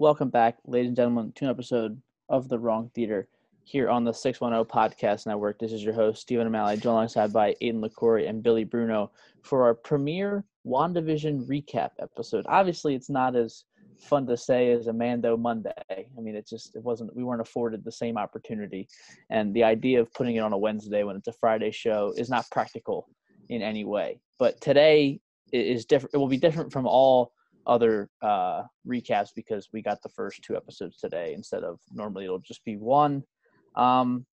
Welcome back, ladies and gentlemen, to an episode of The Wrong Theatre here on the 610 Podcast Network. This is your host, Stephen O'Malley, joined alongside by Aiden LaCory and Billy Bruno for our premiere WandaVision recap episode. Obviously, it's not as fun to say as a Mando Monday. I mean, it just it wasn't we weren't afforded the same opportunity, and the idea of putting it on a Wednesday when it's a Friday show is not practical in any way. But today is different. It will be different from all other uh, recaps because we got the first two episodes today instead of normally it'll just be one. Um,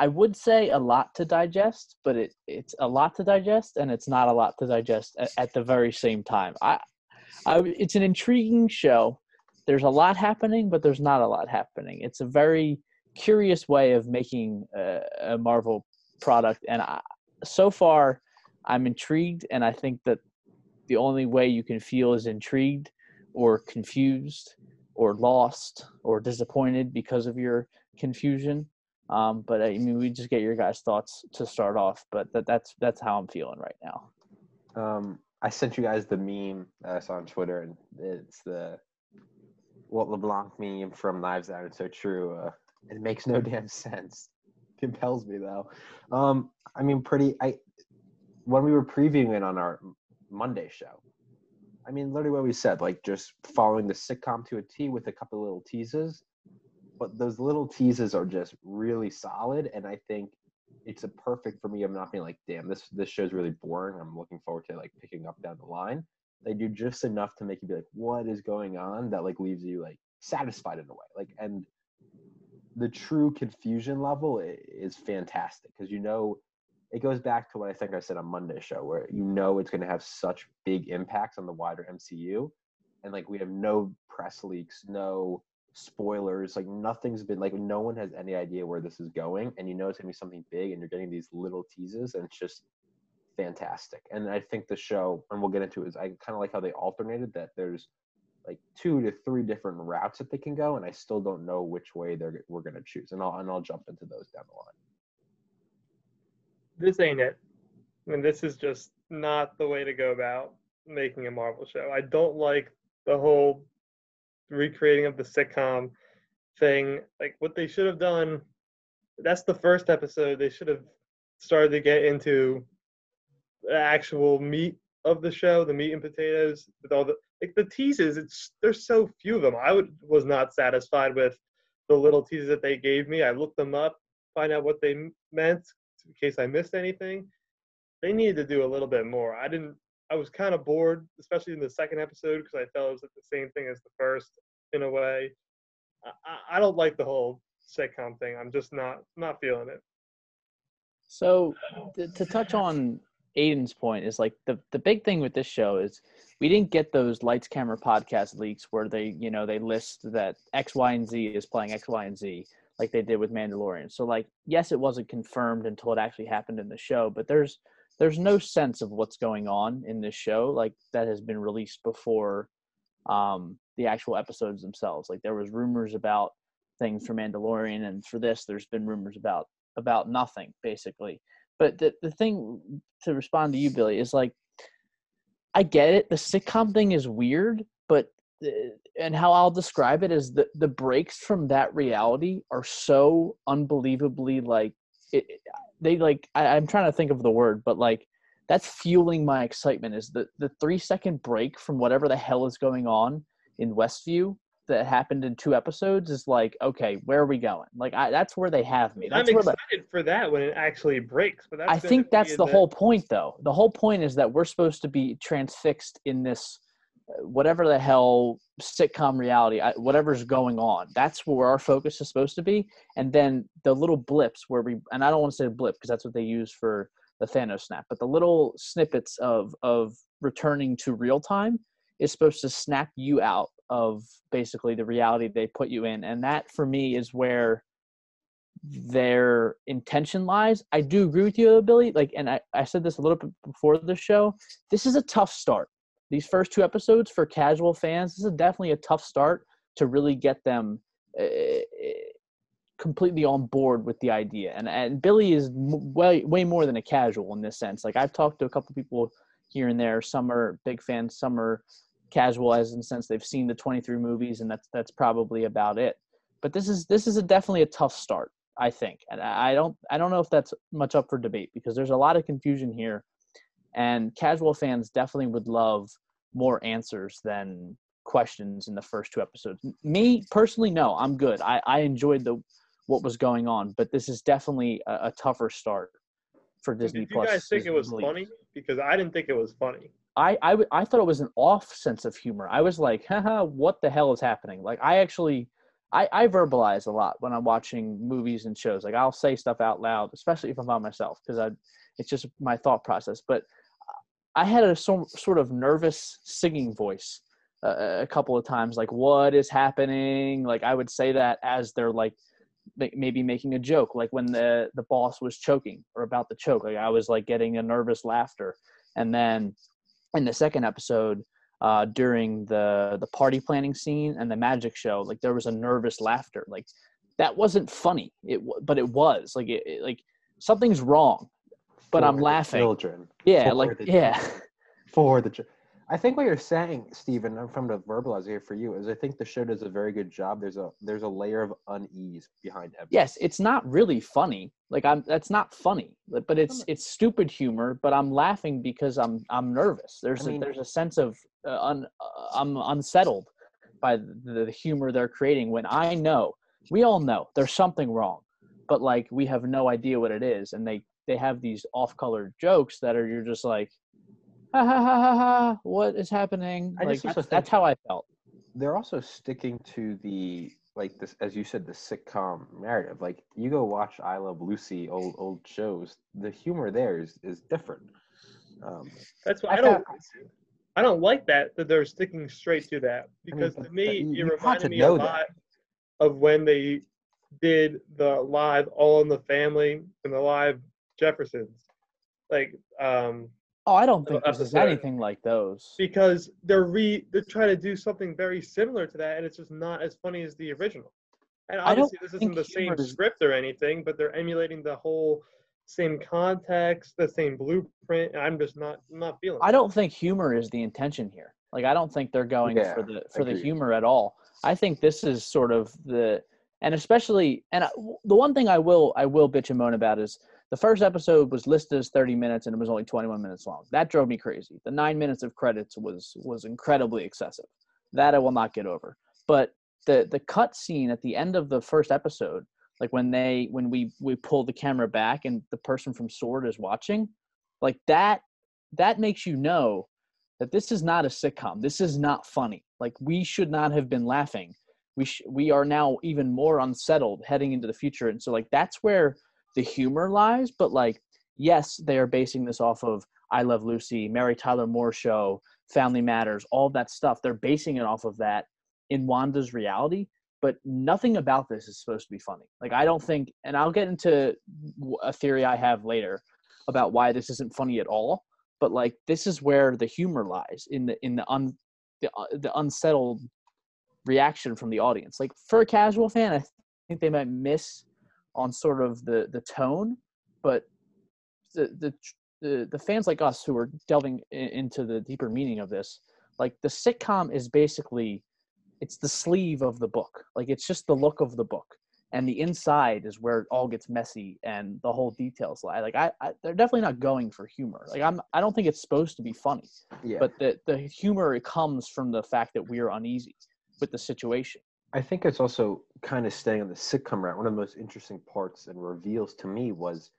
I would say a lot to digest, but it, it's a lot to digest and it's not a lot to digest at, at the very same time. I, I, it's an intriguing show. There's a lot happening, but there's not a lot happening. It's a very curious way of making a, a Marvel product, and I, so far, I'm intrigued, and I think that the only way you can feel is intrigued or confused or lost or disappointed because of your confusion. Um, but I mean, we just get your guys' thoughts to start off. But that, that's that's how I'm feeling right now. Um, I sent you guys the meme that I saw on Twitter, and it's the Benoit Blanc meme from Knives Out. It's so true. Uh, it makes no damn sense. Compels me though. Um, I mean, pretty. I when we were previewing it on our Monday show. I mean, literally what we said, like just following the sitcom to a T with a couple little teases. But those little teases are just really solid, and I think it's a perfect for me. I'm not being like, damn, this this show's really boring. I'm looking forward to like picking up down the line. They do just enough to make you be like, what is going on? That like leaves you like satisfied in a way. Like, and the true confusion level is fantastic because you know it goes back to what I think I said on Monday show, where you know it's going to have such big impacts on the wider MCU, and like we have no press leaks, no spoilers, like nothing's been like no one has any idea where this is going, and you know it's going to be something big, and you're getting these little teases, and it's just fantastic. And I think the show, and we'll get into it, is I kind of like how they alternated that. There's like two to three different routes that they can go, and I still don't know which way they're we're going to choose, and I'll and I'll jump into those down the line this ain't it. I mean, this is just not the way to go about making a Marvel show. I don't like the whole recreating of the sitcom thing. Like what they should have done. That's the first episode. They should have started to get into the actual meat of the show, the meat and potatoes with all the like the teases. It's there's so few of them. I would was not satisfied with the little teases that they gave me. I looked them up, find out what they meant, in case I missed anything. They needed to do a little bit more. I didn't. I was kind of bored, especially in the second episode, because I felt it was the same thing as the first in a way. I, I don't like the whole sitcom thing. I'm just not not feeling it. So to, to touch on Aiden's point is like the the big thing with this show is we didn't get those lights camera podcast leaks where they you know they list that X Y and Z is playing X Y and Z like they did with Mandalorian. So like yes, it wasn't confirmed until it actually happened in the show, but there's there's no sense of what's going on in this show like that has been released before um the actual episodes themselves. Like there was rumors about things for Mandalorian and for this there's been rumors about about nothing basically. But the the thing to respond to you Billy is like I get it. The sitcom thing is weird, but and how I'll describe it is that the breaks from that reality are so unbelievably like it, they like I, I'm trying to think of the word, but like that's fueling my excitement is the the three second break from whatever the hell is going on in Westview that happened in two episodes is like okay where are we going? Like I, that's where they have me. That's i'm excited the, for that when it actually breaks but i think that's the whole point though. The whole point is that we're supposed to be transfixed in this whatever the hell sitcom reality, whatever's going on. That's where our focus is supposed to be. And then the little blips where we, and I don't want to say blip because that's what they use for the Thanos snap, but the little snippets of of returning to real time is supposed to snap you out of basically the reality they put you in. And that for me is where their intention lies. I do agree with you, Billy. Like, and I, I said this a little bit before the show. This is a tough start these first two episodes for casual fans, this is definitely a tough start to really get them uh, completely on board with the idea. And and Billy is way way more than a casual in this sense. Like I've talked to a couple people here and there. Some are big fans, some are casual as in the sense they've seen the 23 movies and that's that's probably about it. But this is this is a definitely a tough start, I think. And I I don't I don't know if that's much up for debate because there's a lot of confusion here and casual fans definitely would love more answers than questions in the first two episodes. Me personally, no, I'm good. I, I enjoyed the what was going on, but this is definitely a, a tougher start for Disney Plus. Did you Plus. guys think it was release. funny? Because I didn't think it was funny. I, I, w- I thought it was an off sense of humor. I was like, haha, what the hell is happening? Like, I actually, I, I verbalize a lot when I'm watching movies and shows. Like, I'll say stuff out loud, especially if I'm by myself, because I, it's just my thought process. But I had a so, sort of nervous singing voice uh, a couple of times, like, what is happening? Like, I would say that as they're like, maybe making a joke, like when the the boss was choking or about to choke. Like, I was like getting a nervous laughter, and then in the second episode uh, during the the party planning scene and the magic show like there was a nervous laughter like that wasn't funny it but it was like it, it- like something's wrong but i'm laughing Children. yeah for like the yeah For the. I think what you're saying, Stephen, I'm from the verbalize here for you, is I think the show does a very good job. There's a there's a layer of unease behind everything. yes it's not really funny like i'm that's not funny but but it's it's stupid humor but i'm laughing because i'm i'm nervous there's I mean- a there's a sense of uh, un, uh, i'm unsettled by the, the humor they're creating when i know we all know there's something wrong but like we have no idea what it is and they they have these off-color jokes that are you're just like ha ha ha ha ha what is happening I like just that's, that's how i felt they're also sticking to the like this as you said the sitcom narrative like you go watch i love lucy old old shows the humor there is is different um That's why I I, don't. I don't like that that they're sticking straight to that because but- to me you- it you reminded me a lot that. of when they did the live All in the Family and the live Jeffersons, like um oh i don't think this is episode. anything like those because they're re they're trying to do something very similar to that and it's just not as funny as the original. And obviously this isn't the same is- script or anything, but they're emulating the whole same context, the same blueprint, and I'm just not not feeling. I don't think humor is the intention here. Like I don't think they're going for the for the humor at all. I think this is sort of the and especially and I, the one thing I will I will bitch and moan about is the first episode was listed as 30 minutes and it was only 21 minutes long. That drove me crazy. The 9 minutes of credits was was incredibly excessive. That I will not get over. But the the cut scene at the end of the first episode like when they when we we pull the camera back and the person from sword is watching like that that makes you know that this is not a sitcom this is not funny like we should not have been laughing we sh- we are now even more unsettled heading into the future and so like that's where the humor lies but like yes they are basing this off of i love lucy mary tyler moore show family matters all that stuff they're basing it off of that in wanda's reality but nothing about this is supposed to be funny. Like I don't think, and I'll get into a theory I have later about why this isn't funny at all. But like this is where the humor lies in the in the un the, uh, the unsettled reaction from the audience. Like for a casual fan, I think they might miss on sort of the the tone, but the the the, the fans like us who are delving i- into the deeper meaning of this, like the sitcom is basically it's the sleeve of the book. Like it's just the look of the book. And the inside is where it all gets messy and the whole details lie. Like I, I they're definitely not going for humor. Like I'm I don't think it's supposed to be funny. yeah But the the humor it comes from the fact that we're uneasy with the situation. I think it's also kind of staying on the sitcom route. One of the most interesting parts and reveals to me was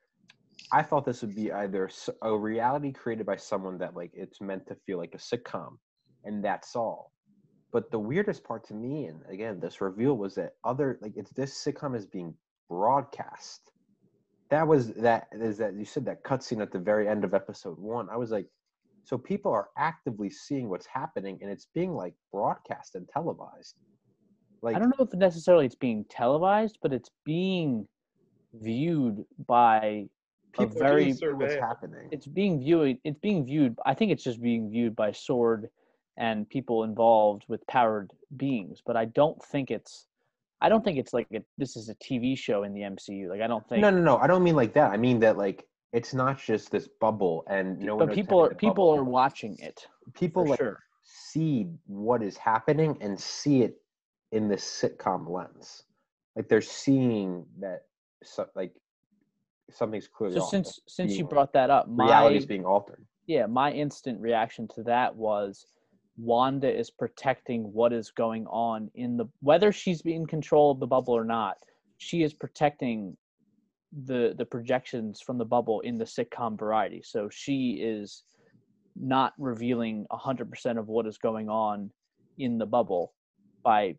I thought this would be either a reality created by someone that like it's meant to feel like a sitcom, and that's all. But the weirdest part to me, and again, this reveal was that other like it's this sitcom is being broadcast. That was that is that you said that cutscene at the very end of episode one. I was like, so people are actively seeing what's happening, and it's being like broadcast and televised. Like I don't know if necessarily it's being televised, but it's being viewed by a people very do what's happening. it's being viewed it's being viewed i think it's just being viewed by sword and people involved with powered beings but i don't think it's i don't think it's like a, this is a tv show in the mcu like i don't think No, no, no. I don't mean like that. I mean that like it's not just this bubble and no one. but people are people bubble. are watching it people like sure see what is happening and see it in this sitcom lens. Like they're seeing that, so, like something's clearly So since since you brought that up, reality my is being altered. yeah, my instant reaction to that was Wanda is protecting what is going on in the whether she's in control of the bubble or not. She is protecting the the projections from the bubble in the sitcom variety. So she is not revealing 100% of what is going on in the bubble by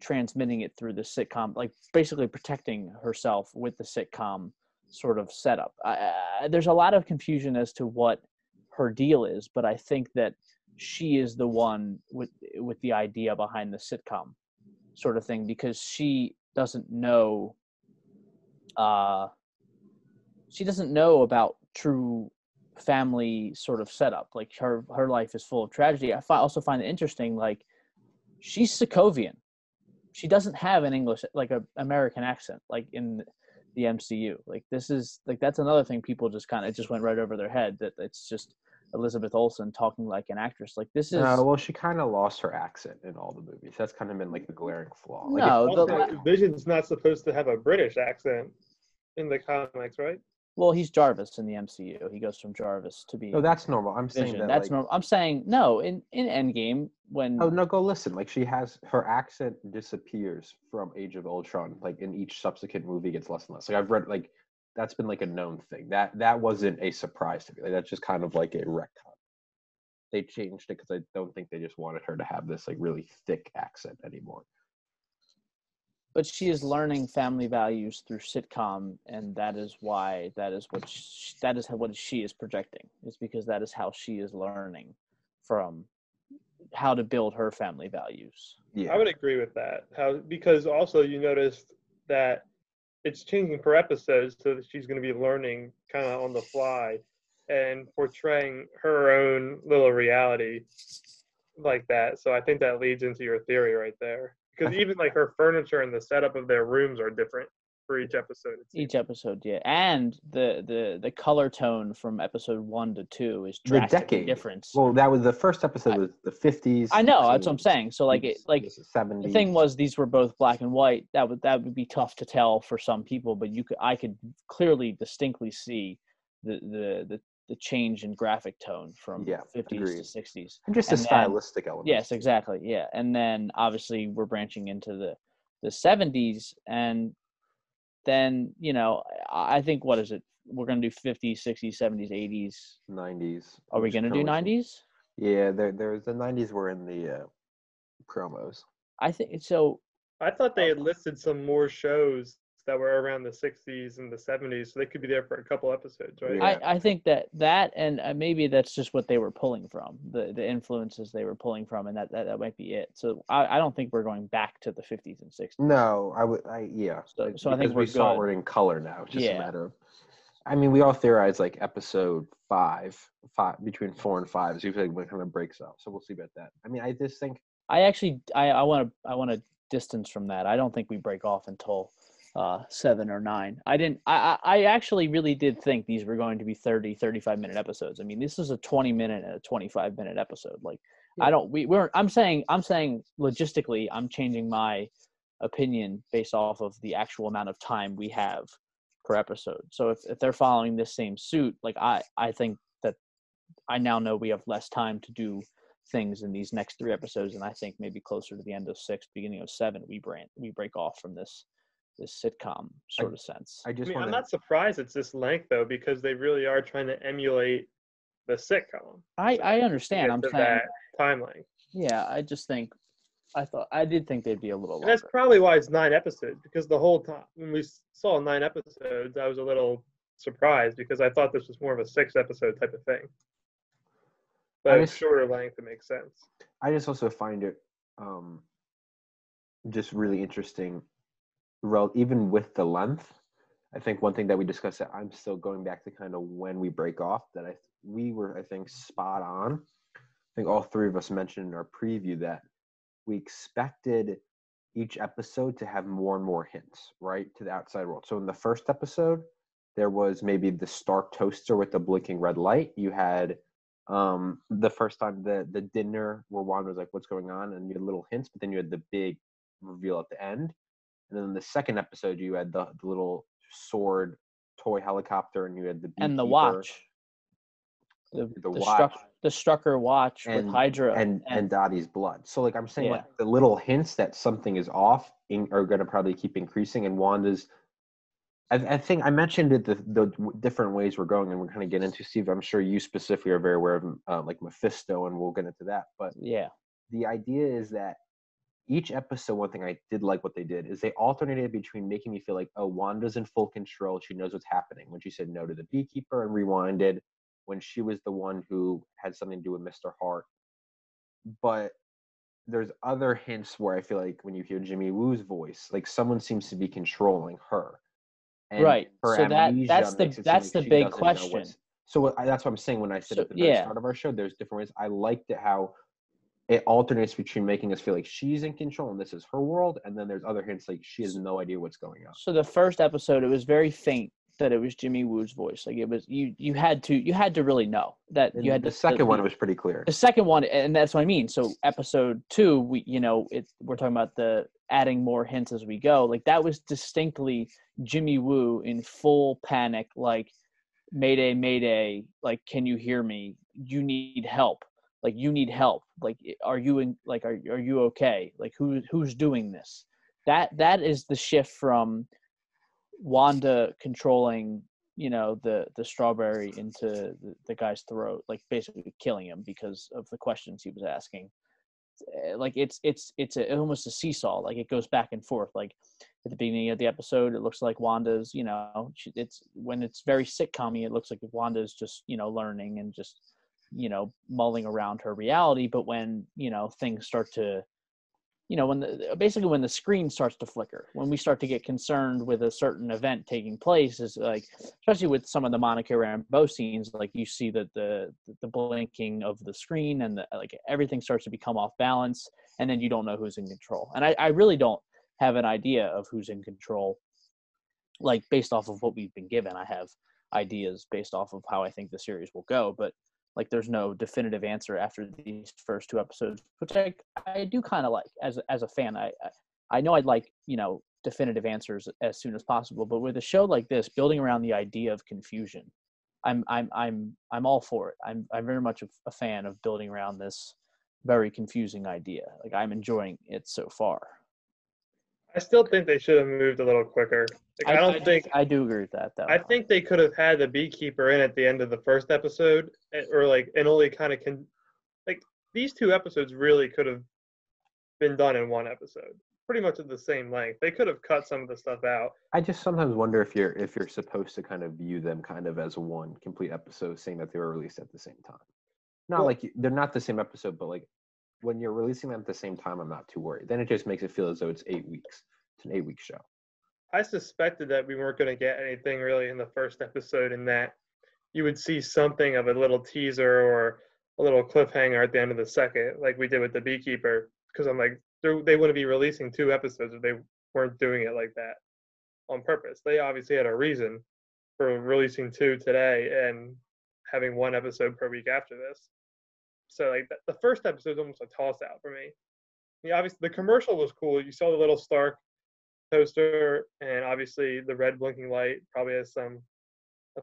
transmitting it through the sitcom like basically protecting herself with the sitcom sort of setup. There's a lot of confusion as to what her deal is, but I think that she is the one with with the idea behind the sitcom sort of thing because she doesn't know uh she doesn't know about true family sort of setup. Like her her life is full of tragedy. I fi- also find it interesting like she's sokovian she doesn't have an english like a american accent like in the mcu like this is like that's another thing people just kind of just went right over their head that it's just elizabeth olsen talking like an actress like this is No, well, she kind of lost her accent in all the movies. That's kind of been like the glaring flaw. Like, no the, Vision's not supposed to have a British accent in the comics, right? Well he's jarvis in the mcu he goes from jarvis to be no, that's normal. I'm saying that. that's like, normal i'm saying no in in endgame when Oh no, go listen. Like she has her accent disappears from Age of Ultron. Like in each subsequent movie gets less and less. Like I've read like that's been like a known thing. That that wasn't a surprise to me. Like that's just kind of like a retcon. They changed it because I don't think they just wanted her to have this like really thick accent anymore. But she is learning family values through sitcom and that is why that is what she, that is what she is projecting is because that is how she is learning from how to build her family values Yeah. I would agree with that. How because also you noticed that it's changing per episode, so that she's going to be learning kind of on the fly and portraying her own little reality like that. So I think that leads into your theory right there. Because even like her furniture and the setup of their rooms are different for each episode. each episode yeah and the the the color tone from episode one to two is The drastically decade. different Well, that was the first episode I- was the fifties. i know that's what i'm saying so like it like seventies. the thing was these were both black and white that would that would be tough to tell for some people but you could i could clearly distinctly see the the the, the change in graphic tone from Yeah, 50s agreed. to 60s and just a then- stylistic element. yes exactly yeah and then obviously we're branching into the the 70s and then you know i I think what is it we're going to do 50s 60s 70s 80s nineties. are we going to do 90s Yeah, there there's the nineties were in the uh, promos. i think so I thought they had listed some more shows that were around the 60s and the 70s, so they could be there for a couple episodes, right? Yeah. I, I think that that and uh, maybe that's just what they were pulling from the the influences they were pulling from and that that, that might be it so I, I don't think we're going back to the 50s and 60s No, I would. I yeah. So- so I think because we we're saw good. we're in color now. It's just Yeah. a matter of. I mean, we all theorize like episode five, five between four and five is usually when it kind of breaks up. So we'll see about that. I mean, I just think I actually I I want to I want to distance from that. I don't think we break off until uh, seven or nine. I didn't. I I actually really did think these were going to be 30, 35 minute episodes. I mean, this is a twenty minute and a twenty five minute episode. Like I don't. We we're. I'm saying. I'm saying logistically. I'm changing my opinion based off of the actual amount of time we have per episode. So if if they're following this same suit, like I I think that I now know we have less time to do things in these next three episodes, and I think maybe closer to the end of six, beginning of seven, we break we break off from this this sitcom sort of sense. I I just mean, want I'm not surprised it's this length though, because they really are trying to emulate the sitcom. I I understand. get I'm to saying, that time length. yeah. I just think I thought I did think they'd be a little And that's probably why it's nine episodes, because the whole time when we saw nine episodes, I was a little surprised because I thought this was more of a six episode type of thing. But it's just- shorter length, it makes sense. I just also find it um, just really interesting. Rel- even with the length, I think one thing that we discussed that I'm still going back to kind of when we break off that I we were I think spot on. I think all three of us mentioned in our preview that we expected each episode to have more and more hints, right, to the outside world. So in the first episode, there was maybe the Stark toaster with the blinking red light. You had Um, the first time the the dinner where Wanda was like, "What's going on?" and you had little hints, but then you had the big reveal at the end. And then the second episode, you had the, the little sword toy helicopter, and you had the and the watch. The, The the, watch. Struck, the Strucker watch and with Hydra and and Dottie's blood. So like I'm saying, Yeah. like the little hints that something is off in, are going to probably keep increasing. And Wanda's, I, I think I mentioned it the the different ways we're going, and we're going to get into Steve. I'm sure you specifically are very aware of uh, like Mephisto, and we'll get into that. But yeah, the idea is that each episode, one thing I did like what they did is they alternated between making me feel like, oh, Wanda's in full control. She knows what's happening. When she said no to the beekeeper and rewinded, when she was the one who had something to do with Mr. Hart. But there's other hints where I feel like when you hear Jimmy Woo's voice, like someone seems to be controlling her. And Right. her So that- that's the- makes it seem that's like the big doesn't know what's- question. So what I, that's what I'm saying when I said So- at the very yeah. start of our show, there's different ways. I liked it how it alternates between making us feel like she's in control and this is her world, and then there's other hints like she has no idea what's going on. So the first episode, it was very faint that it was Jimmy Woo's voice. Like it was you you had to you had to really know that And you had the to, second one was pretty clear. the second one, and that's what I mean. So episode two, we you know it we're talking about the adding more hints as we go. Like that was distinctly Jimmy Woo in full panic, like Mayday, Mayday, like can you hear me? You need help. Like you need help. Like are you in? Like are are you okay? Like who who's doing this? That that is the shift from Wanda controlling, you know, the the strawberry into the, the guy's throat, like basically killing him because of the questions he was asking. Eh, Like it's it's it's a, almost a seesaw. Like it goes back and forth. Like at the beginning of the episode, it looks like Wanda's, you know, she, it's when it's very sitcom it looks like Wanda's just you know learning and just you know mulling around her reality. But when you know things start to you know when the basically when the screen starts to flicker when we start to get concerned with a certain event taking place is like especially with some of the monica rambeau scenes like you see that the the blinking of the screen and the, like everything starts to become off balance and then you don't know who's in control and i, I really don't have an idea of who's in control like based off of what we've been given i have ideas based off of how i think the series will go but like there's no definitive answer after these first two episodes which i i do kind of like as as a fan. I I- know i'd like you know definitive answers as soon as possible but with a show like this building around the idea of confusion i'm i'm i'm i'm all for it. I'm i'm very much a fan of building around this very confusing idea. Like i'm enjoying it so far I still think they should have moved a little quicker. Like, I, don't do- think i do agree with that though I think they could have had the beekeeper in at the end of the first episode, eh, or like, and only kind of can, like, these two episodes really could have been done in one episode, pretty much at the same length. They could have cut some of the stuff out. I just sometimes wonder if you're if you're supposed to kind of view them kind of as one complete episode, saying that they were released at the same time. Not Well- like they're not the same episode, but like when you're releasing them at the same time, I'm not too worried. Then it just makes it feel as though it's eight weeks. It's an eight week show. I suspected that we weren't going to get anything really in the first episode, and that you would see something of a little teaser or a little cliffhanger at the end of the second, like we did with the beekeeper. Because I'm like, they wouldn't be releasing two episodes if they weren't doing it like that on purpose. They obviously had a reason for releasing two today and having one episode per week after this. So like the, the first episode is almost a toss out for me. Yeah, obviously the commercial was cool. You saw the little Stark poster and obviously the red blinking light probably has some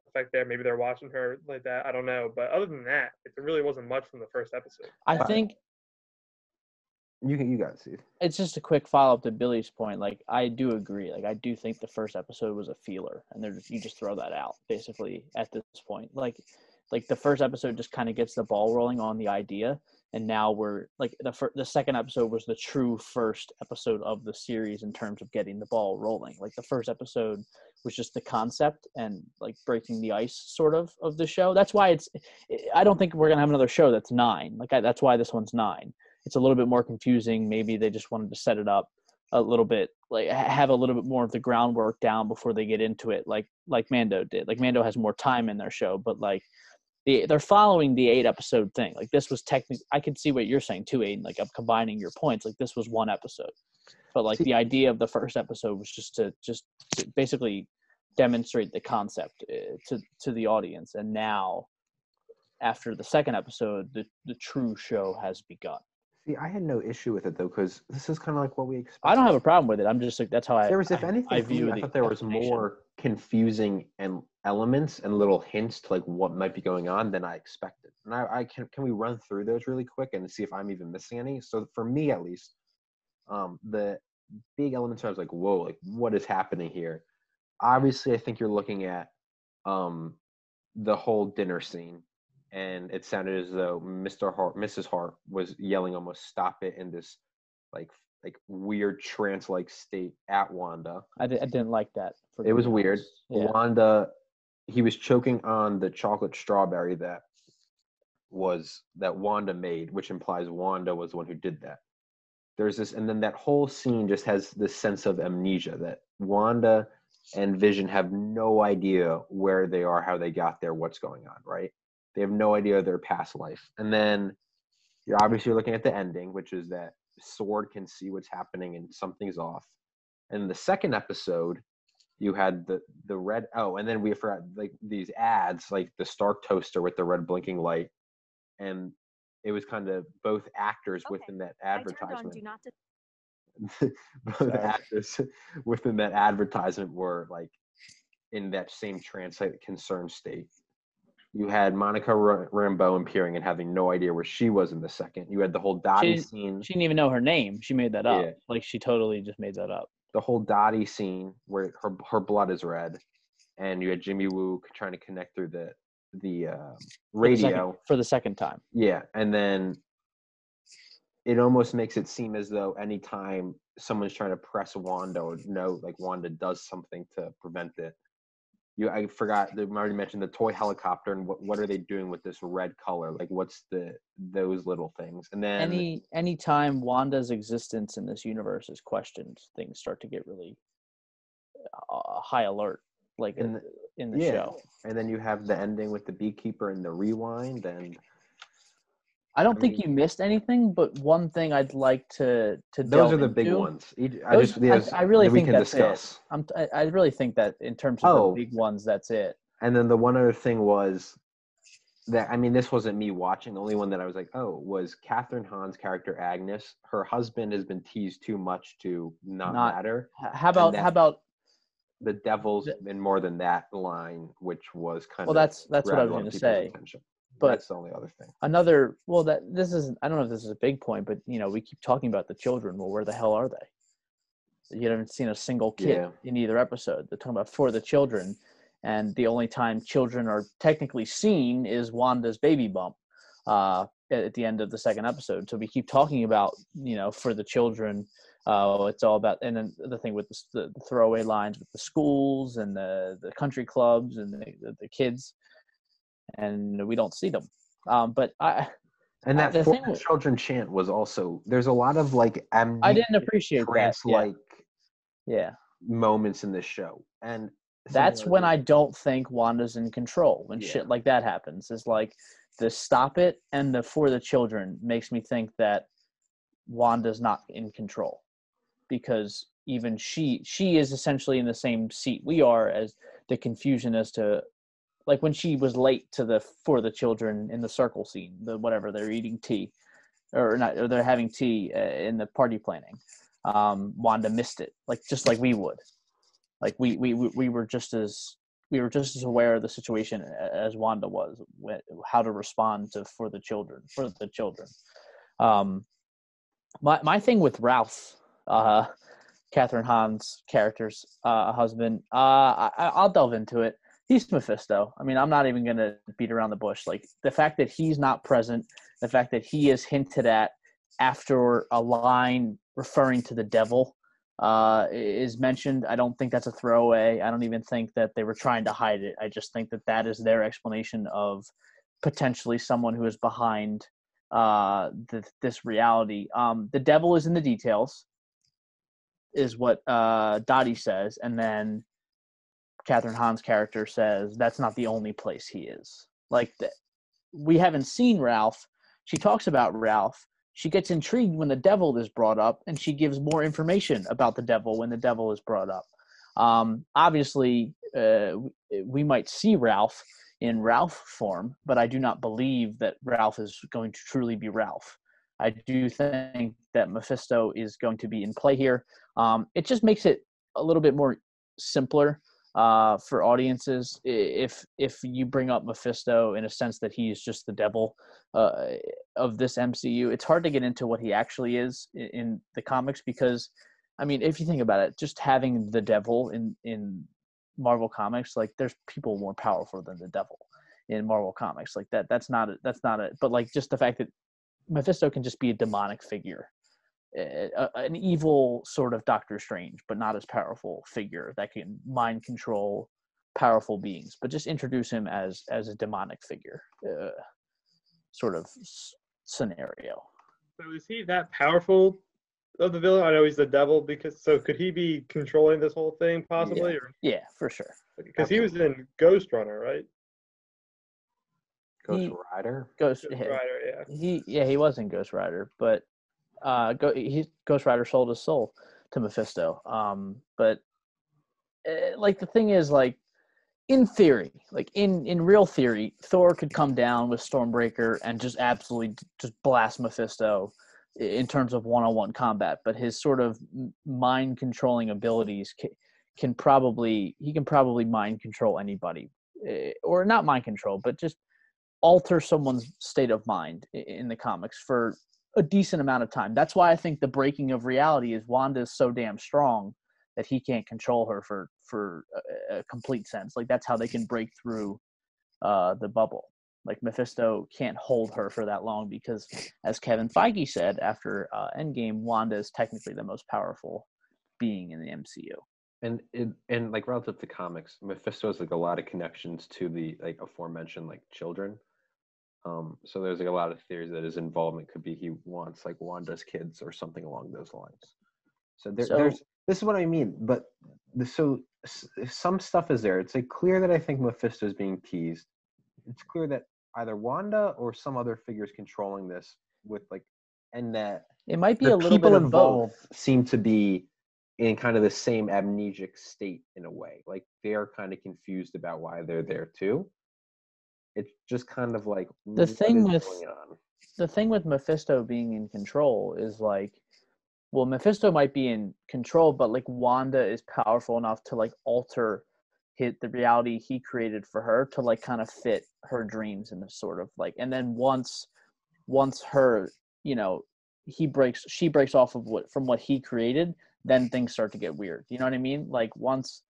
effect there. Maybe they're watching her like that. I don't know. But other than that, it there really wasn't much from the first episode. i Right. think You can you guys see. it's just a quick follow up to Billy's point. Like I do agree. Like I do think the first episode was a feeler, and there's you just throw that out basically at this point. Like like the first episode just kind of gets the ball rolling on the idea, and now we're like the fir- the second episode was the true first episode of the series in terms of getting the ball rolling. Like the first episode was just the concept and like breaking the ice sort of of the show. That's why it's. I don't think we're gonna have another show that's nine. Like I, that's why this one's nine it's a little bit more confusing. Maybe they just wanted to set it up a little bit, like have a little bit more of the groundwork down before they get into it, like like Mando did. Like Mando has more time in their show, but like the, they're following the eight episode thing. Like this was technically, I can see what you're saying too, Aiden. Like I'm combining your points. Like this was one episode, but like the idea of the first episode was just to just to basically demonstrate the concept uh, to to the audience, and now after the second episode, the the true show has begun. See, I had no issue with it though, because this is kind of like what we expected. I don't have a problem with it. I'm just like that's how I. There was, if I- anything, I me, view I thought there was more confusing and elements and little hints to like what might be going on than I expected. And I, I can can we run through those really quick and see if I'm even missing any? So for me, at least, um, the big elements I was like, whoa, like what is happening here? Obviously, I think you're looking at um the whole dinner scene and it sounded as though Mr. Hart, Mrs. Hart was yelling almost stop it in this like like weird trance like state at Wanda. I, di- I didn't like that. It was weird. Yeah. Wanda he was choking on the chocolate strawberry that was that Wanda made, which implies Wanda was the one who did that. There's this and then that whole scene just has this sense of amnesia that Wanda and Vision have no idea where they are, how they got there, what's going on, right? They have no idea of their past life. And then you're obviously looking at the ending, which is that Sword can see what's happening and something's off. And the second episode, you had the the red oh, and then we forgot like these ads, like the Stark toaster with the red blinking light, and it was kind of both actors Okay. within that I on advertisement do not dis- both Sorry. actors within that advertisement were like in that same trance like concerned state. You had Monica Ra- Rambeau appearing and having no idea where she was in the second. You had the whole Dottie She- scene, She didn't even know her name. She made that up. Yeah. Like she totally just made that up. The whole Dottie scene where her her blood is red, and you had Jimmy Woo trying to connect through the the um, For the second- radio. for the second time. Yeah, and then it almost makes it seem as though anytime someone's trying to press Wanda or know like Wanda does something to prevent it. You, I forgot. They already mentioned the toy helicopter and what what are they doing with this red color? Like, what's the those little things? And then Any any time Wanda's existence in this universe is questioned, things start to get really uh, high alert. Like In in the- the, in the yeah, show. and then you have the ending with the beekeeper and the rewind and I don't I think mean- you missed anything, but one thing I'd like to to those are the big ones. I Those- just I- I really that think can that's it. I'm I, I really think that in terms of Oh. the big ones, that's it. And then the one other thing was that I mean, this wasn't me watching. The only one that I was like, oh, was Kathryn Hahn's character Agnes. Her husband has been teased too much to not, Not- matter. How about how about The devil's The- been more than that line, which was kind well of well, that's that's what I was going to say. attention. But that's the only other thing. another well that this is I don't know if this is a big point, but you know we keep talking about the children. Well, where the hell are they? You haven't seen a single kid Yeah. in either episode. They're talking about for the children, and the only time children are technically seen is Wanda's baby bump uh, at, at the end of the second episode. So we keep talking about you know for the children. Uh, it's all about and then the thing with the, the, the throwaway lines with the schools and the the country clubs and the, the, the kids, and we don't see them. Um, but I And that the for children chant was also there's a lot of like I didn't appreciate that. trance like yeah. moments in this show. And That's when I don't think Wanda's in control when Yeah. shit like that happens. Is like the stop it and the for the children makes me think that Wanda's not in control because even she she is essentially in the same seat we are as the confusion as to like when she was late to the for the children in the circle scene the whatever they're eating tea or not or they're having tea uh, in the party planning um wanda missed it like just like we would. Like we we we we were just as we were just as aware of the situation as wanda was how to respond to for the children for the children. Um my my thing with ralph uh kathryn hahn's character's uh husband uh I, i'll delve into it he's mephisto i mean i'm not even gonna beat around the bush like the fact that he's not present the fact that he is hinted at after a line referring to the devil uh, is mentioned. I don't think that's a throwaway. I don't even think that they were trying to hide it. I just think that that is their explanation of potentially someone who is behind uh, th- this reality. Um, the devil is in the details, is what uh, Dottie says, and then Kathryn Hahn's character says that's not the only place he is. Like we haven't seen Ralph. She talks about Ralph. She gets intrigued when the devil is brought up, and she gives more information about the devil when the devil is brought up. Um, obviously, uh, we might see Ralph in Ralph form, but I do not believe that Ralph is going to truly be Ralph. I do think that Mephisto is going to be in play here. Um, it just makes it a little bit more simpler uh, for audiences if if you bring up Mephisto in a sense that he's just the devil uh, of this MCU. It's hard to get into what he actually is in, in the comics because, I mean, if you think about it, just having the devil in in Marvel comics, like there's people more powerful than the devil in Marvel comics. Like that, that's not a, that's not it. But like just the fact that Mephisto can just be a demonic figure a, an evil sort of Doctor Strange, but not as powerful figure that can mind control powerful beings. But just introduce him as as a demonic figure, uh, sort of s- scenario. So is he that powerful of the villain? I know he's the devil because so could he be controlling this whole thing possibly? Or Yeah, for sure. because he was in Ghost Runner, right? Ghost He- Rider. Ghost. Ghost Rider, yeah. he yeah he was in Ghost Rider, but uh, he Ghost Rider sold his soul to Mephisto. Um, but uh, like the thing is, like in theory, like in in real theory, Thor could come down with Stormbreaker and just absolutely just blast Mephisto in terms of one-on-one combat. But his sort of mind controlling abilities can, can probably he can probably mind control anybody, eh, or not mind control, but just alter someone's state of mind in the comics for a decent amount of time. That's why I think the breaking of reality is Wanda is so damn strong that he can't control her for for a, a complete sense. Like that's how they can break through uh, the bubble. Like Mephisto can't hold her for that long because, as Kevin Feige said after uh, Endgame, Wanda is technically the most powerful being in the MCU. And it, and like relative to comics, Mephisto has like a lot of connections to the like aforementioned like children. Um, so there's like a lot of theories that his involvement could be he wants like Wanda's kids or something along those lines. So, there, So- there's this is what I mean. But the, so s- some stuff is there. It's like clear that I think Mephisto is being teased. It's clear that either Wanda or some other figure is controlling this with like, and that It might be a little people bit of involved both. seem to be in kind of the same amnesic state in a way. Like they're kind of confused about why they're there too. It's just kind of like The mm, thing with- the thing with Mephisto being in control is like, well, Mephisto might be in control, but like Wanda is powerful enough to like alter hit the reality he created for her to like kind of fit her dreams and sort of like, and then once, once her, you know, he breaks, she breaks off of what from what he created, then things start to get weird. You know what I mean? Like once,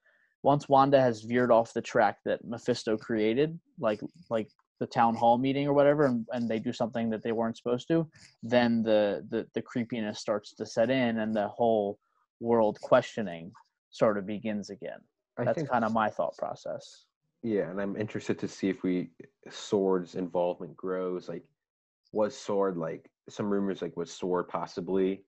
once Wanda has veered off the track that Mephisto created, like like the town hall meeting or whatever and, and they do something that they weren't supposed to then the, the the creepiness starts to set in and the whole world questioning sort of begins again I that's kind of my thought process Yeah, and I'm interested to see if we Sword's involvement grows. Like, was Sword like some rumors like was Sword possibly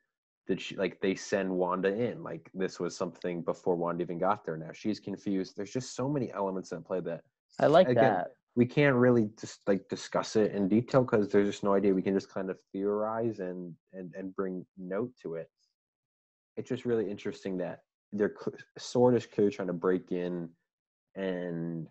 did she like they send Wanda in like this was something before Wanda even got there. Now she's confused. There's just so many elements in play that i like Again, that we can't really just like discuss it in detail because there's just no idea. We can just kind of theorize and and and bring note to it. It's just really interesting that they're sort of clearly trying to break in and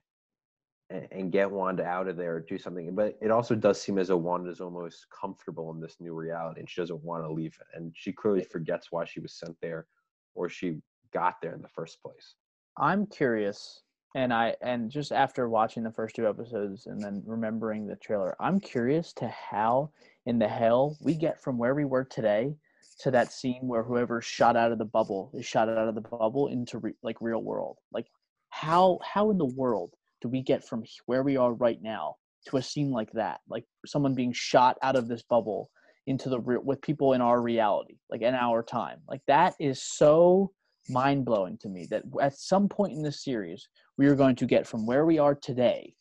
and and get Wanda out of there do something. But it also does seem as though Wanda's almost comfortable in this new reality and she doesn't want to leave it. And she clearly forgets why she was sent there or she got there in the first place. i'm curious and i and just after watching the first two episodes and then remembering the trailer i'm curious to how in the hell we get from where we were today to that scene where whoever shot out of the bubble is shot out of the bubble into re- like real world like how how in the world do we get from where we are right now to a scene like that? Like someone being shot out of this bubble into the real with people in our reality like in our time. Like that is so mind-blowing to me that at some point in this series we are going to get from where we are today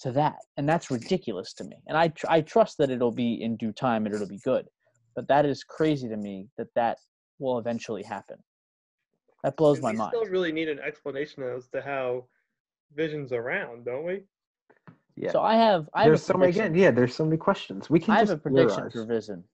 to that. And that's ridiculous to me. And i tr- i trust that it'll be in due time and it'll be good. But that is crazy to me that that will eventually happen. That blows And my mind still really need an explanation as to how Vision's around, don't we? Yeah. so i have i have there's a so many prediction. again, yeah, there's so many questions. We can I have a prediction theorize. for Vision,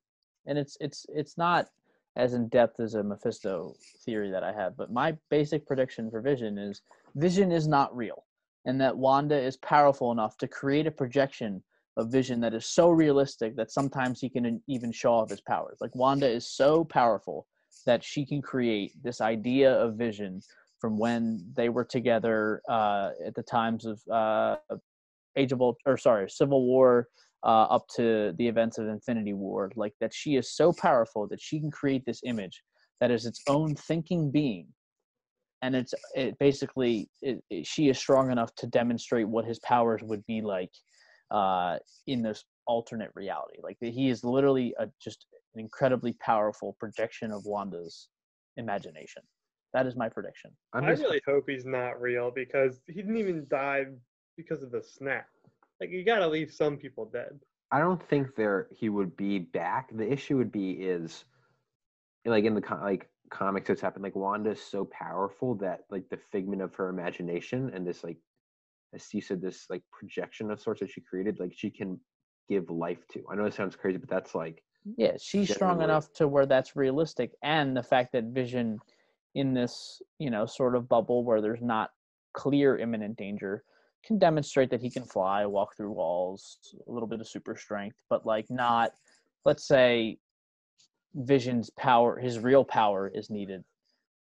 and it's it's it's not as in depth as a Mephisto theory that I have, but my basic prediction for Vision is Vision is not real, and that Wanda is powerful enough to create a projection of Vision that is so realistic that sometimes he can even show off his powers. Like Wanda is so powerful that she can create this idea of Vision from when they were together uh, at the times of uh, Age of Ult- or sorry, Civil War uh, up to the events of Infinity War. Like that, she is so powerful that she can create this image that is its own thinking being, and it's it basically it, it, she is strong enough to demonstrate what his powers would be like uh, in this alternate reality. Like that, he is literally a, just an incredibly powerful projection of Wanda's imagination. That is my prediction. i really hope he's not real because he didn't even die because of the snap. Like you gotta leave some people dead. I don't think there he would be back. The issue would be is like in the like comics it's happened like Wanda is so powerful that like the figment of her imagination and this like as you said this like projection of sorts that she created like she can give life to. I know it sounds crazy but that's like yeah, she's strong enough to where that's realistic and the fact that Vision in this, you know, sort of bubble where there's not clear imminent danger can demonstrate that he can fly, walk through walls, a little bit of super strength, but like not, let's say, Vision's power, his real power is needed.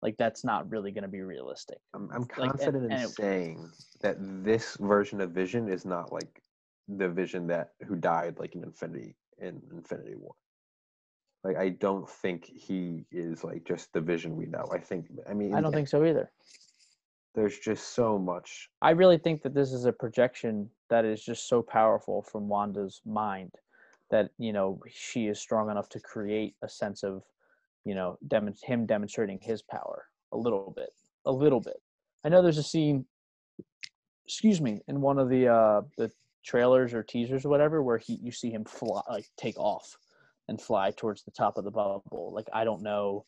Like that's not really going to be realistic. I'm, I'm confident like, and, in and saying that this version of Vision is not like the Vision that who died like in Infinity in Infinity War. Like I don't think he is like just the Vision we know. I think I mean I don't think so either there's just so much. I really think that this is a projection that is just so powerful from Wanda's mind that you know she is strong enough to create a sense of you know dem- him demonstrating his power a little bit, a little bit. I know there's a scene, excuse me, in one of the uh, the trailers or teasers or whatever where he you see him fly like take off and fly towards the top of the bubble. Like I don't know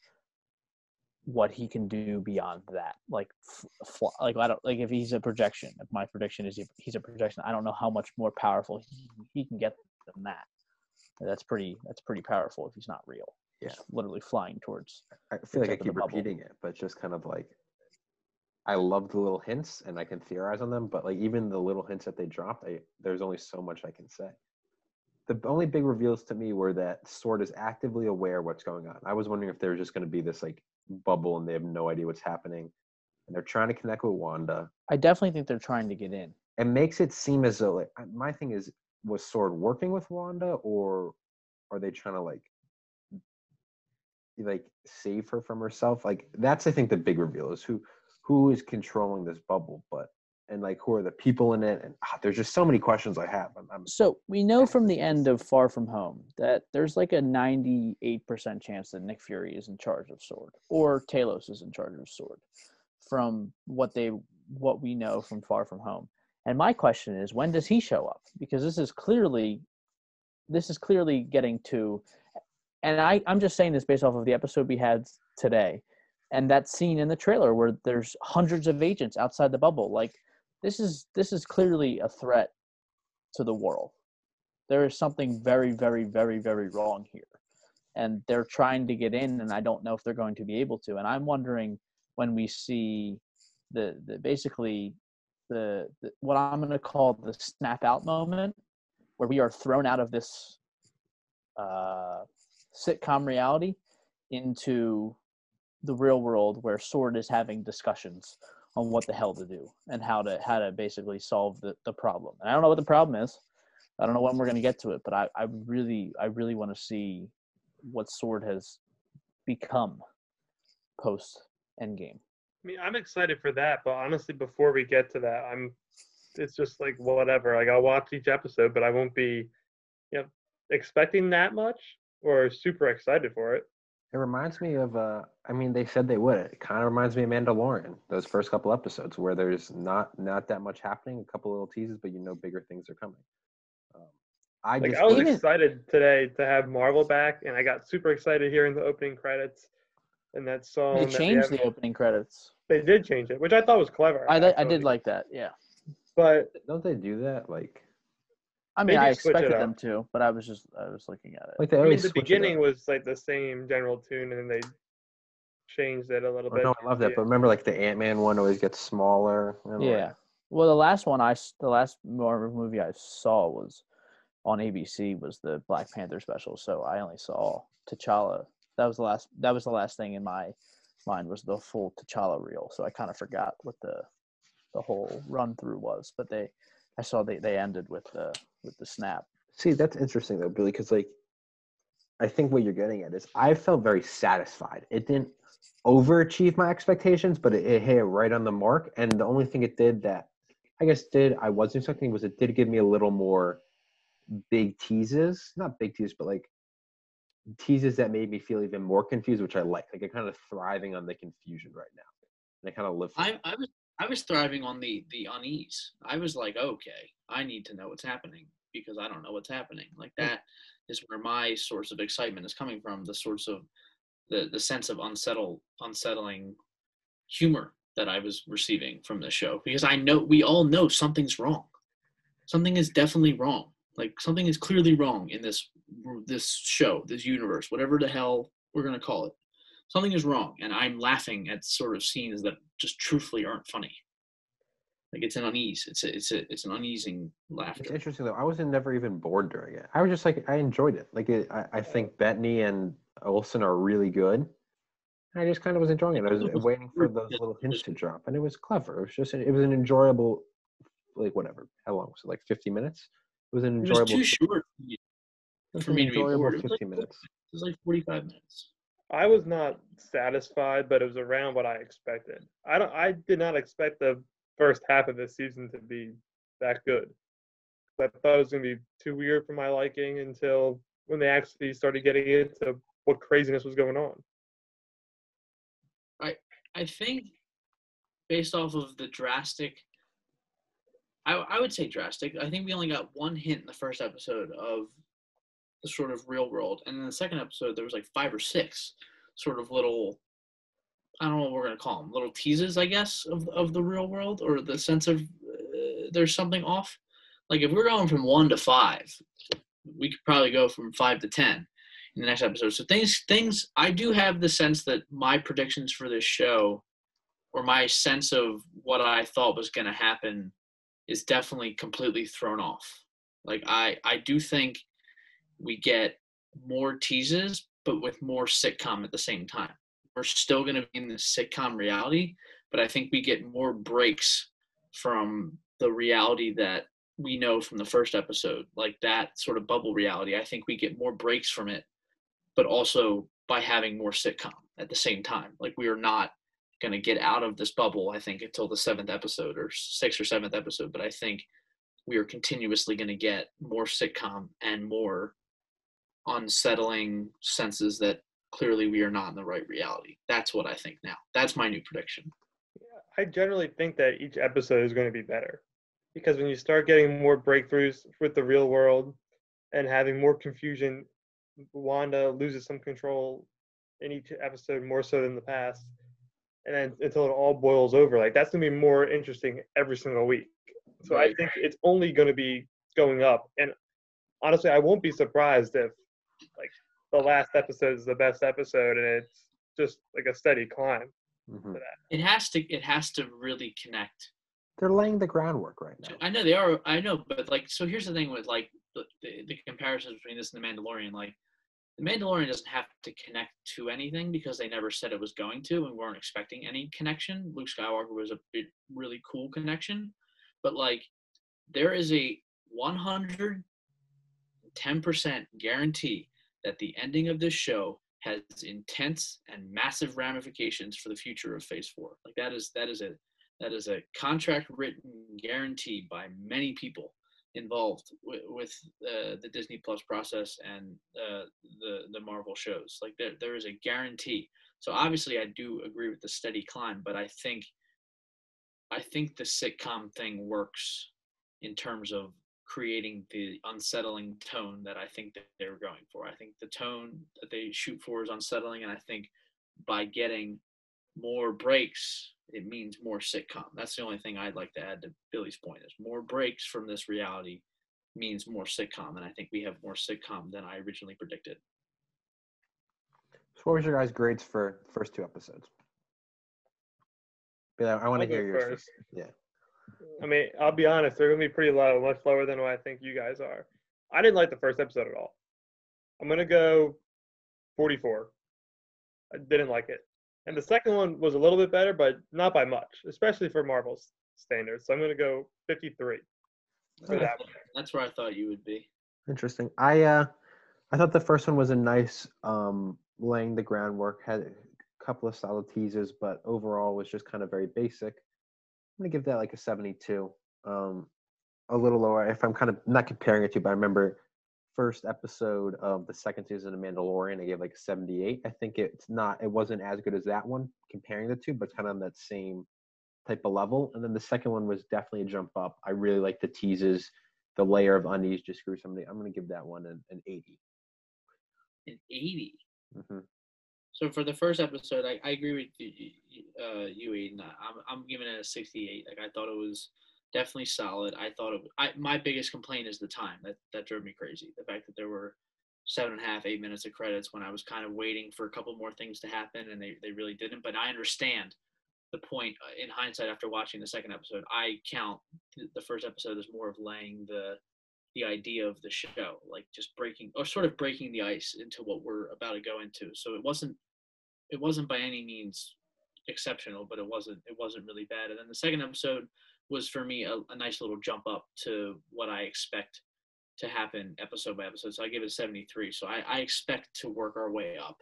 what he can do beyond that. Like, fl- like I don't like if he's a projection. If my prediction is he's a projection, I don't know how much more powerful he, he can get than that. That's pretty. That's pretty powerful if he's not real. Yeah, just literally flying towards. I feel like I keep repeating it, but just kind of like I love the little hints and I can theorize on them, but like even the little hints that they dropped, I, there's only so much I can say. The only big reveals to me were that Sword is actively aware what's going on. I was wondering if there was just going to be this like bubble and they have no idea what's happening and they're trying to connect with Wanda. I definitely think they're trying to get in. It makes it seem as though like my thing is was Sword working with Wanda or are they trying to like like save her from herself? Like that's I think the big reveal is who who is controlling this bubble, but and like who are the people in it and ah, there's just so many questions i have I'm, I'm, so we know from the end of far from home that there's like a 98% chance that nick fury is in charge of sword or talos is in charge of sword from what they what we know from far from home. And my question is when does he show up? Because this is clearly this is clearly getting to and i i'm just saying this based off of the episode we had today and that scene in the trailer where there's hundreds of agents outside the bubble like this is this is clearly a threat to the world. There is something very, very, very, very wrong here. And they're trying to get in, and I don't know if they're going to be able to. And I'm wondering when we see the, the basically the, the what I'm going to call the snap out moment, where we are thrown out of this uh, sitcom reality into the real world, where Sword is having discussions on what the hell to do and how to how to basically solve the, the problem. And I don't know what the problem is. I don't know when we're to get to it, but I, I really I really want to see what Sword has become post Endgame. I mean, I'm excited for that, but honestly, before we get to that, I'm it's just like whatever. Like I'll watch each episode, but I won't be, you know, expecting that much or super excited for it. It reminds me of, uh, I mean, they said they would. It kind of reminds me of Mandalorian. Those first couple episodes where there's not not that much happening, a couple little teases, but you know bigger things are coming. Um, I like just, I was even, excited today to have Marvel back, and I got super excited hearing the opening credits and that song. They changed the opening credits. They did change it, which I thought was clever. I I did like that, yeah. But don't they do that like? I mean, I expected them to, but I was just I was looking at it. Like they I mean, the beginning was like the same general tune, and then they changed it a little oh, bit. No, I love that. But remember, like the Ant Man one always gets smaller. yeah. Like, Well, the last one I the last Marvel movie I saw was on ABC was the Black Panther special. So I only saw T'Challa. That was the last. That was the last thing in my mind was the full T'Challa reel. So I kind of forgot what the the whole run through was. But they, I saw they they ended with the with the snap. See, that's interesting though, Billy, because like I think what you're getting at is I felt very satisfied. It didn't overachieve my expectations, but it, it hit right on the mark. And the only thing it did that I guess did I wasn't expecting was it did give me a little more big teases, not big teases, but like teases that made me feel even more confused, which I like. Like I'm kind of thriving on the confusion right now, and I kind of live. I, that. I was I was thriving on the the unease. I was like, okay, I need to know what's happening because I don't know what's happening. Like hmm. that is where my source of excitement is coming from. The source of the the sense of unsettled unsettling humor that I was receiving from the show because I know we all know something's wrong. Something is definitely wrong. Like something is clearly wrong in this this show, this universe, whatever the hell we're gonna call it. Something is wrong, and I'm laughing at sort of scenes that just truthfully aren't funny. Like it's an unease. It's a, it's a, it's an uneasing laughter It's interesting though. I wasn't never even bored during it. I was just like I enjoyed it. Like it, I, I think Bettany and Olsen are really good. I just kind of was enjoying it. I was waiting for those little hints to drop, and it was clever. It was just it was an enjoyable, like whatever. How long was it? Like fifty minutes. It was an It enjoyable. was too short for me- for me to be bored. It was like fifty minutes. It was like 45 minutes. I was not satisfied, but it was around what I expected. I don't. I did not expect the first half of this season to be that good. I thought it was going to be too weird for my liking until when they actually started getting into what craziness was going on. I think based off of the drastic I, I would say drastic. I think we only got one hint in the first episode of the sort of real world. And in the second episode there was like five or six sort of little I don't know what we're gonna call them, little teases, I guess, of of the real world or the sense of uh, there's something off. Like if we're going from one to five, we could probably go from five to ten in the next episode. So things things I do have the sense that my predictions for this show or my sense of what I thought was going to happen is definitely completely thrown off. Like I I do think we get more teases but with more sitcom at the same time. We're still going to be in the sitcom reality, but I think we get more breaks from the reality that we know from the first episode, like that sort of bubble reality. I think we get more breaks from it but also by having more sitcom at the same time. Like we are not going to get out of this bubble, I think, until the seventh episode or sixth or seventh episode. But I think we are continuously going to get more sitcom and more unsettling senses that clearly we are not in the right reality. That's what I think now. That's my new prediction. I generally think that each episode is going to be better because when you start getting more breakthroughs with the real world and having more confusion, Wanda loses some control in each episode more so than the past, and then until it all boils over. Like that's going to be more interesting every single week. So I think it's only going to be going up. And honestly, I won't be surprised if like the last episode is the best episode and it's just like a steady climb. Mhm. It has to. It has to really connect They're laying the groundwork right now. I know they are. I know, but like, so here's the thing with like the, the, the comparisons between this and the Mandalorian. Like, the Mandalorian doesn't have to connect to anything because they never said it was going to, and weren't expecting any connection. Luke Skywalker was a bit, really cool connection, but like, there is a 110% guarantee that the ending of this show has intense and massive ramifications for the future of Phase Four. Like that is that is a that is a contract written guarantee by many people involved with, with uh, the Disney Plus process and uh, the the Marvel shows. Like there there is a guarantee. So obviously, I do agree with the steady climb, but I think I think the sitcom thing works in terms of creating the unsettling tone that I think that they were going for. I think the tone that they shoot for is unsettling, and I think by getting more breaks, it means more sitcom. That's the only thing I'd like to add to Billy's point is more breaks from this reality means more sitcom, and I think we have more sitcom than I originally predicted. So what was your guys' grades for first two episodes? Billy, I want to hear yours first. first. Yeah. I mean, I'll be honest, they're gonna be pretty low, much lower than what I think you guys are. I didn't like the first episode at all. I'm gonna go 44. I didn't like it, and the second one was a little bit better, but not by much, especially for Marvel's standards. So I'm gonna go 53 for that. That's where I thought you would be. Interesting. I uh, I thought the first one was a nice um, laying the groundwork. Had a couple of solid teasers, but overall was just kind of very basic. I'm gonna give that like a 72. Um, a little lower if I'm kind of not comparing it to, but I remember first episode of the second season of Mandalorian. I gave like a 78. I think it's not. It wasn't as good as that one comparing the two, but it's kind of on that same type of level. And then the second one was definitely a jump up. I really like the teases the layer of unease just grew somebody. I'm gonna give that one an, an 80. An 80. hmm So for the first episode, I, I agree with you, uh, you, Aiden. I'm I'm giving it a 68. Like I thought it was definitely solid. I thought it. I my biggest complaint is the time that that drove me crazy. The fact that there were seven and a half, eight minutes of credits when I was kind of waiting for a couple more things to happen, and they they really didn't. But I understand the point uh, in hindsight after watching the second episode. I count the first episode as more of laying the the idea of the show, like just breaking or sort of breaking the ice into what we're about to go into. So it wasn't it wasn't by any means exceptional, but it wasn't it wasn't really bad. And then the second episode was for me a, a nice little jump up to what I expect to happen episode by episode. So I give it a 73. So I, I expect to work our way up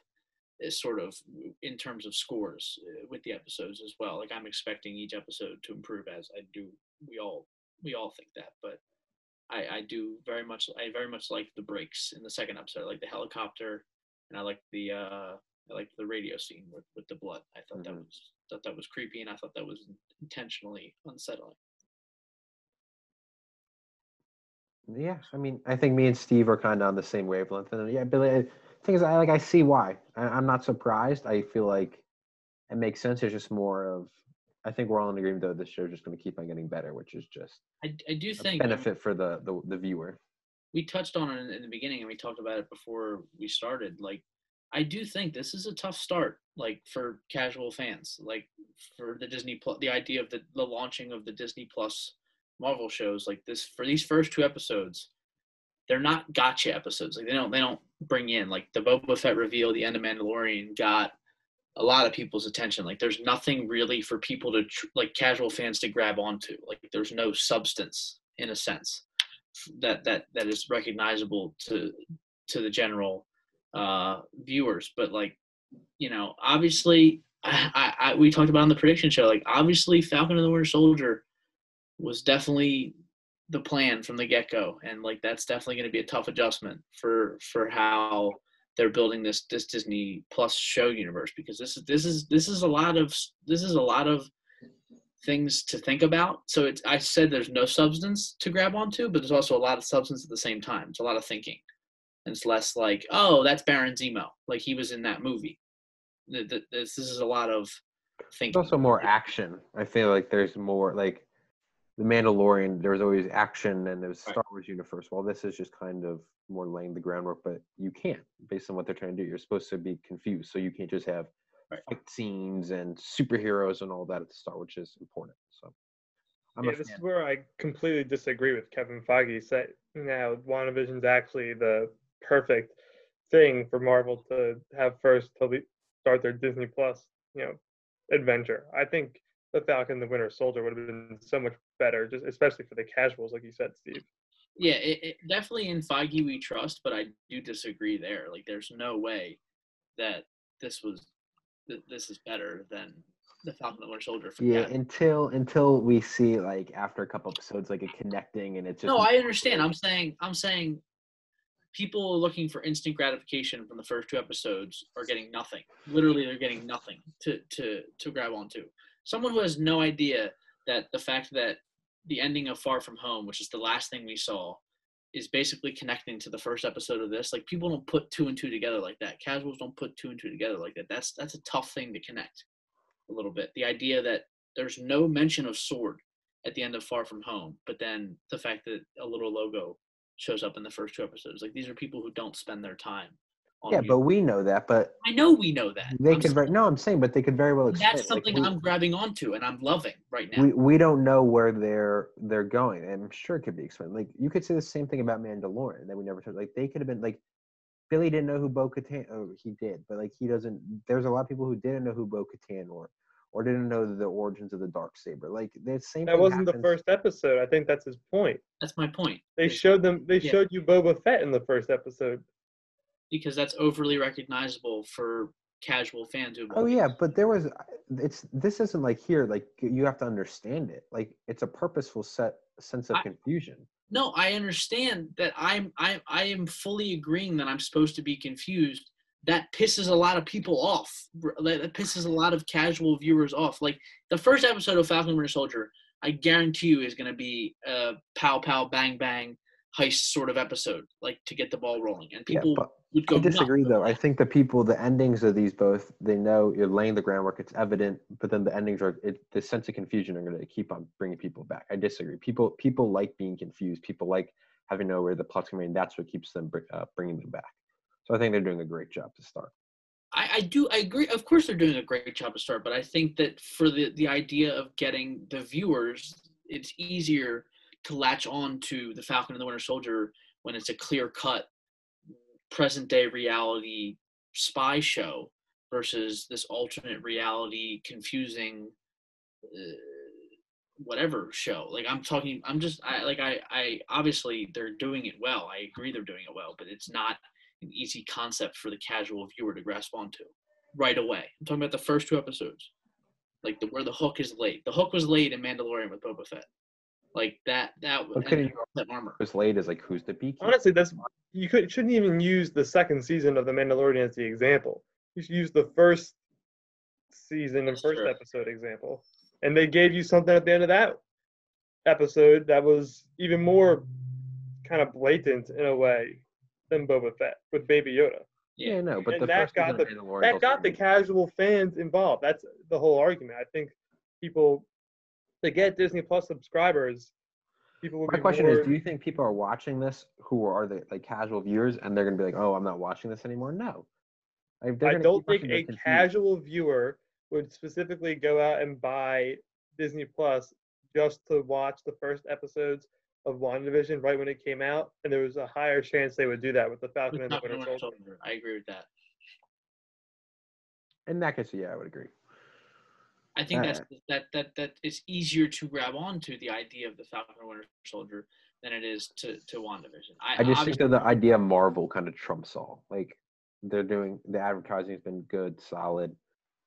is sort of in terms of scores uh, with the episodes as well. Like I'm expecting each episode to improve as I do. We all we all think that, but I, I do very much I very much like the breaks in the second episode. I like the helicopter and I like the uh I like the radio scene with, with the blood. I thought that Mhm. was thought that was creepy and I thought that was intentionally unsettling. Yeah, I mean, I think me and Steve are kind of on the same wavelength. And yeah, Billy, I, thing is, I like I see why. I, I'm not surprised. I feel like it makes sense. It's just more of. I think we're all in agreement that this show's just going to keep on getting better, which is just I, I do a think benefit for the, the the viewer. we touched on it in, in the beginning and we talked about it before we started like i do think this is a tough start like for casual fans like for the disney plus the idea of the, the launching of the disney plus marvel shows like this for these first two episodes they're not gotcha episodes like they don't they don't bring in like the boba fett reveal the end of mandalorian got a lot of people's attention like there's nothing really for people to tr- like casual fans to grab onto like there's no substance in a sense that that that is recognizable to to the general uh viewers but like you know obviously I, I, I we talked about on the prediction show like obviously falcon and the winter soldier was definitely the plan from the get-go and like that's definitely going to be a tough adjustment for for how they're building this this disney plus show universe because this is this is this is a lot of this is a lot of things to think about. So it's I said there's no substance to grab onto, but there's also a lot of substance at the same time. It's a lot of thinking. And it's less like, oh, that's Baron Zemo. Like he was in that movie. Th- th- This, this is a lot of There's thinking. also more action. I feel like there's more like the Mandalorian. There was always action, and there's Right. Star Wars universe. Well, this is just kind of more laying the groundwork, but you can't based on what they're trying to do. You're supposed to be confused, so you can't just have Right. fight scenes and superheroes and all that at the start, which is important. So I'm yeah, this is where I completely disagree with Kevin Feige. Say now WandaVision's actually the perfect thing for Marvel to have first to start their Disney Plus, you know, adventure. I think the Falcon the Winter Soldier would have been so much better, just especially for the casuals, like you said, Steve. Yeah, it, it, definitely in Feige we trust, but I do disagree there. Like there's no way that this was that this is better than the Falcon and the Winter Soldier. Yeah, Cap. until until we see like after a couple episodes like a connecting and it's just No, I understand. I'm saying I'm saying people looking for instant gratification from the first two episodes are getting nothing. Literally, they're getting nothing to to to grab onto. Someone who has no idea that the fact that the ending of Far From Home, which is the last thing we saw, is basically connecting to the first episode of this. Like people don't put two and two together like that. Casuals don't put two and two together like that. That's that's a tough thing to connect a little bit. The idea that there's no mention of sword at the end of Far From Home, but then the fact that a little logo shows up in the first two episodes. Like these are people who don't spend their time on Yeah, but we know that. But I know we know that. they I'm could. Very, no, I'm saying, but they could very well. Explain, that's it. Like, something I'm grabbing onto and I'm loving right now. we we don't know where they're they're going. and I'm sure it could be explained. Like you could say the same thing about Mandalorian that we never took. Like they could have been like Billy didn't know who Bo Katan. Oh, he did, but like he doesn't. There's a lot of people who didn't know who Bo Katan or or didn't know the origins of the dark saber. Like the same. That thing wasn't the first episode. I think that's his point. that's my point. They is showed them. They Yeah. showed you Boba Fett in the first episode. because that's overly recognizable for casual fans who Oh yeah, but there was. Uh, it's this isn't like here. Like you have to understand it. Like it's a purposeful set sense of I- confusion. No, I understand that I'm I I am fully agreeing that I'm supposed to be confused. That pisses a lot of people off. That pisses a lot of casual viewers off. Like the first episode of Falcon Winter Soldier, I guarantee you is going to be a pow pow bang bang heist sort of episode, like to get the ball rolling, and people but would go. I disagree though. I think the people, the endings of these both, they know you're laying the groundwork. It's evident, but then the endings are it, the sense of confusion are going to keep on bringing people back. I disagree. People people like being confused. People like having to know where the plot's going. That's what keeps them uh, bringing them back. So I think they're doing a great job to start. I, I do I agree. Of course, they're doing a great job to start, but I think that for the the idea of getting the viewers, it's easier to latch on to the Falcon and the Winter Soldier when it's a clear cut present day reality spy show versus this alternate reality confusing uh, whatever show like i'm talking i'm just i like i i obviously they're doing it well i agree they're doing it well but it's not an easy concept for the casual viewer to grasp onto right away. I'm talking about the first two episodes, like the where the hook is laid. The hook was laid in Mandalorian with Boba Fett, like that. That and Okay. then that armor. Was laid is like who's the beaky? Honestly, that's you could shouldn't even use the second season of The Mandalorian as the example. You should use the first season and first true. episode example. And they gave you something at the end of that episode that was even more kind of blatant in a way than Boba Fett with Baby Yoda. Yeah, no, but the that first got season of Mandalorian That got the casual fans involved. That's the whole argument. I think people to get Disney Plus subscribers, people will My be question more, is, do you think people are watching this who are the like casual viewers and they're gonna be like, oh, I'm not watching this anymore? No. Like, I don't think a casual viewer would specifically go out and buy Disney Plus just to watch the first episodes of WandaVision right when it came out, and there was a higher chance they would do that with the Falcon With and the Winter Winter Soldier. Soldier. I agree with that. In that case, yeah, I would agree. I think that's Uh, that that that it's easier to grab onto the idea of the Falcon and Winter Soldier than it is to to WandaVision. I, I just think that the idea of Marvel kind of trumps all. Like they're doing the advertising has been good, solid.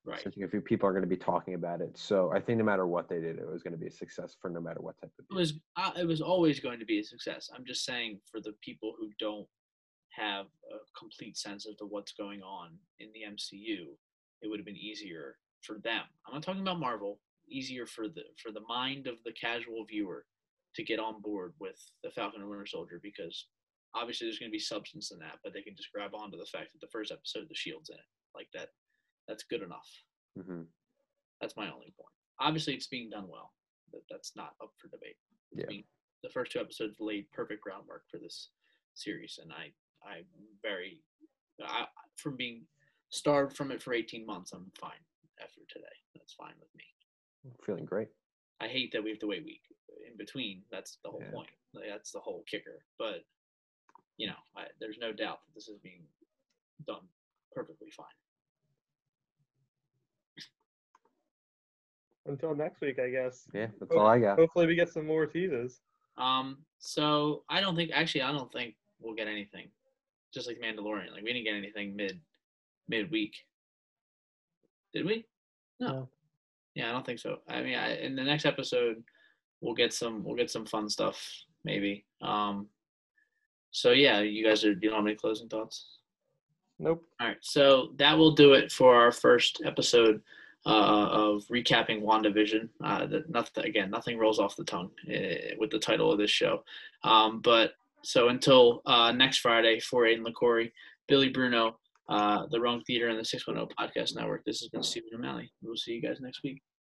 Right. Since a few people are going to be talking about it, so I think no matter what they did, it was going to be a success for no matter what type of. It was uh, it was always going to be a success. I'm just saying for the people who don't have a complete sense as to what's going on in the MCU, it would have been easier for them. I'm not talking about Marvel. Easier for the for the mind of the casual viewer to get on board with the Falcon and Winter Soldier because obviously there's going to be substance in that, but they can just grab onto the fact that the first episode of the Shield's in it like that. That's good enough. hmm That's my only point. Obviously, it's being done well. That that's not up for debate. Yeah. being- the first two episodes laid perfect groundwork for this series, and I I'm very I, from being starved from it for 18 months. I'm fine after today. That's fine with me. Feeling great. I hate that we have to wait week in between. That's the whole Yeah. point. Like, that's the whole kicker. But you know, I, there's no doubt that this is being done perfectly fine. Until next week, I guess. Yeah, that's Hope- all I got. Hopefully, we get some more teases. Um, so I don't think actually I don't think we'll get anything. Just like Mandalorian. Like we didn't get anything mid mid week. Did we? No. No. Yeah, I don't think so. I mean I, in the next episode we'll get some we'll get some fun stuff, maybe. Um so yeah, you guys are do you have any closing thoughts? Nope. All right, so that will do it for our first episode uh, of recapping WandaVision. Uh, that nothing again, nothing rolls off the tongue uh, with the title of this show. Um, but so until uh, next Friday for Aiden LaCorey, Billy Bruno, uh, the Wrong Theatre, and the Six One Zero Podcast Network. This has been Stephen O'Malley. We'll see you guys next week.